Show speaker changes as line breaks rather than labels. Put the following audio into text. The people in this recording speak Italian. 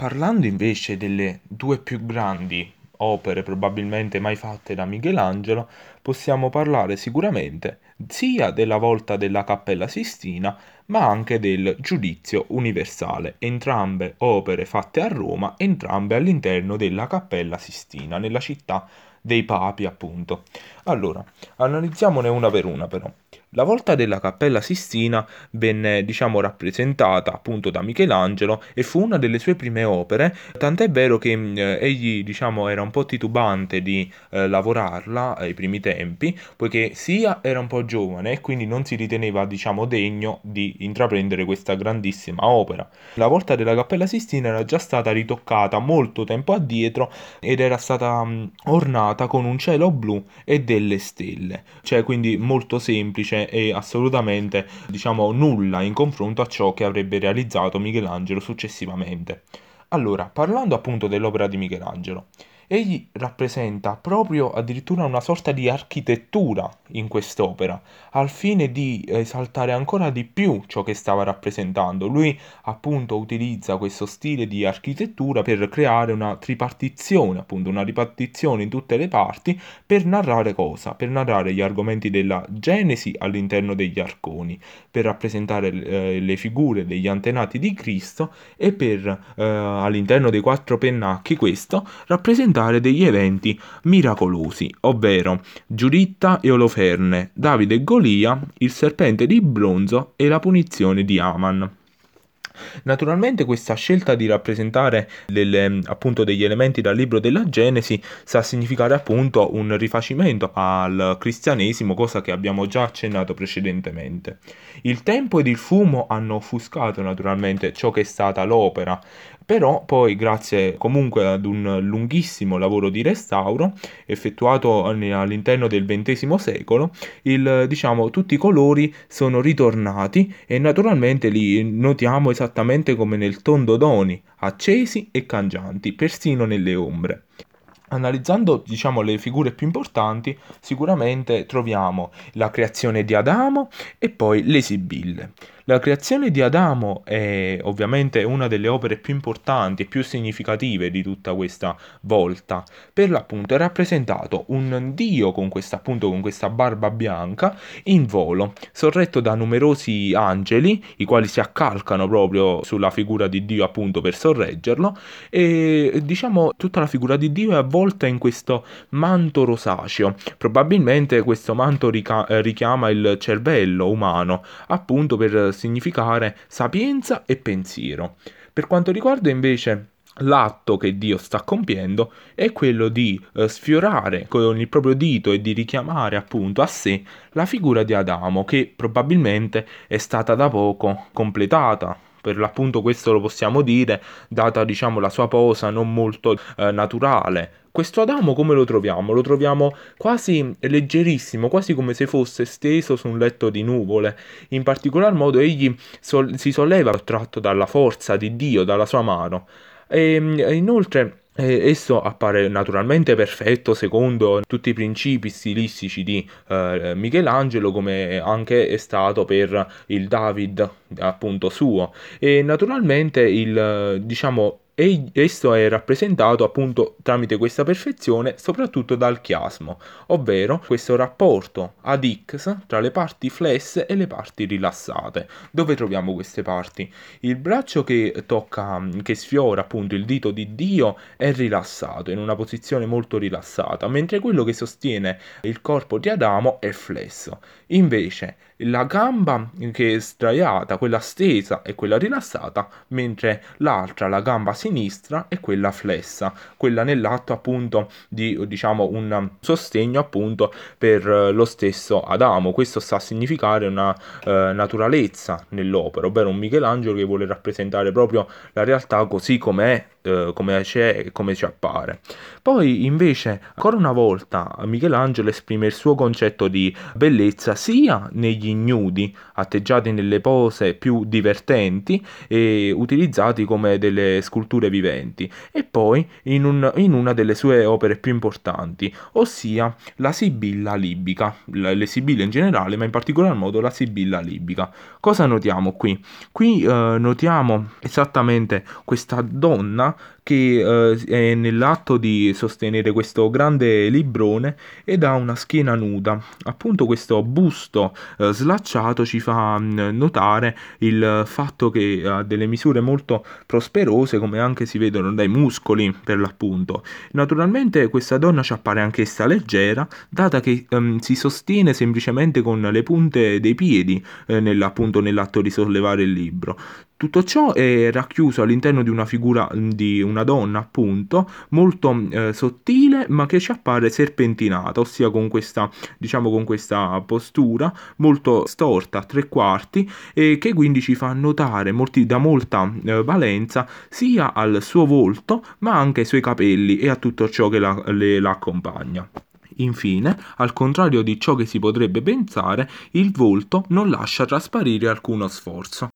Parlando invece delle due più grandi opere probabilmente mai fatte da Michelangelo, possiamo parlare sicuramente sia della volta della Cappella Sistina, ma anche del Giudizio Universale, entrambe opere fatte a Roma, entrambe all'interno della Cappella Sistina, nella città dei Papi, appunto. Allora, analizziamone una per una però. La volta della Cappella Sistina venne, diciamo, rappresentata appunto da Michelangelo e fu una delle sue prime opere, tant'è vero che eh, egli, diciamo, era un po' titubante di eh, lavorarla ai primi tempi, poiché sia era un po' giovane e quindi non si riteneva, diciamo, degno di intraprendere questa grandissima opera. La volta della Cappella Sistina era già stata ritoccata molto tempo addietro ed era stata mh, ornata con un cielo blu e delle stelle, cioè quindi molto semplice e assolutamente diciamo nulla in confronto a ciò che avrebbe realizzato Michelangelo successivamente. Allora, parlando appunto dell'opera di Michelangelo, egli rappresenta proprio addirittura una sorta di architettura in quest'opera, al fine di esaltare ancora di più ciò che stava rappresentando. Lui appunto utilizza questo stile di architettura per creare una tripartizione, appunto una ripartizione in tutte le parti per narrare cosa? Per narrare gli argomenti della Genesi all'interno degli arconi, per rappresentare eh, le figure degli antenati di Cristo e per eh, all'interno dei quattro pennacchi questo rappresentare degli eventi miracolosi, ovvero Giuditta e Oloferne, Davide e Golia, il serpente di bronzo e la punizione di Aman. Naturalmente questa scelta di rappresentare delle, appunto, degli elementi dal libro della Genesi sa significare appunto un rifacimento al cristianesimo, cosa che abbiamo già accennato precedentemente. Il tempo ed il fumo hanno offuscato naturalmente ciò che è stata l'opera, però poi grazie comunque ad un lunghissimo lavoro di restauro effettuato all'interno del XX secolo, il, diciamo, tutti i colori sono ritornati e naturalmente li notiamo esattamente come nel tondo d'oni, accesi e cangianti, persino nelle ombre. Analizzando diciamo, le figure più importanti, sicuramente troviamo la creazione di Adamo e poi le Sibille. La creazione di Adamo è ovviamente una delle opere più importanti e più significative di tutta questa volta. Per l'appunto è rappresentato un dio con questa, appunto, con questa barba bianca in volo, sorretto da numerosi angeli, i quali si accalcano proprio sulla figura di Dio appunto per sorreggerlo e diciamo tutta la figura di Dio è avvolta in questo manto rosaceo. Probabilmente questo manto rica- richiama il cervello umano, appunto per significare sapienza e pensiero. Per quanto riguarda invece l'atto che Dio sta compiendo è quello di eh, sfiorare con il proprio dito e di richiamare appunto a sé la figura di Adamo che probabilmente è stata da poco completata per l'appunto questo lo possiamo dire, data diciamo la sua posa non molto eh, naturale. Questo Adamo come lo troviamo? Lo troviamo quasi leggerissimo, quasi come se fosse steso su un letto di nuvole. In particolar modo egli sol- si solleva attratto dalla forza di Dio, dalla sua mano. E inoltre eh, esso appare naturalmente perfetto secondo tutti i principi stilistici di eh, Michelangelo, come anche è stato per il David appunto suo. E naturalmente il diciamo e esso è rappresentato appunto tramite questa perfezione soprattutto dal chiasmo, ovvero questo rapporto ad x tra le parti flesse e le parti rilassate. Dove troviamo queste parti? Il braccio che tocca, che sfiora appunto il dito di Dio è rilassato, in una posizione molto rilassata, mentre quello che sostiene il corpo di Adamo è flesso. Invece la gamba che è sdraiata, quella stesa e quella rilassata, mentre l'altra, la gamba sinistra, è quella flessa, quella nell'atto appunto di diciamo un sostegno appunto per lo stesso Adamo. Questo sta a significare una eh, naturalezza nell'opera, ovvero un Michelangelo che vuole rappresentare proprio la realtà così com'è eh, come c'è e come ci appare. Poi invece, ancora una volta, Michelangelo esprime il suo concetto di bellezza sia negli ignudi, atteggiati nelle pose più divertenti e utilizzati come delle sculture viventi, e poi in, un, in una delle sue opere più importanti, ossia la Sibilla libica, le Sibille in generale, ma in particolar modo la Sibilla libica. Cosa notiamo qui? Qui eh, notiamo esattamente questa donna che eh, è nell'atto di sostenere questo grande librone ed ha una schiena nuda. Appunto questo busto eh, slacciato ci fa mh, mm, notare il fatto che ha delle misure molto prosperose come anche si vedono dai muscoli per l'appunto. Naturalmente questa donna ci appare anch'essa leggera data che um, si sostiene semplicemente con le punte dei piedi eh, nell'atto di sollevare il libro. Tutto ciò è racchiuso all'interno di una figura di una donna, appunto, molto eh, sottile, ma che ci appare serpentinata, ossia con questa, diciamo, con questa postura molto storta a tre quarti e che quindi ci fa notare molti, da molta eh, valenza sia al suo volto, ma anche ai suoi capelli e a tutto ciò che la, le, la. Infine, al contrario di ciò che si potrebbe pensare, il volto non lascia trasparire alcuno sforzo.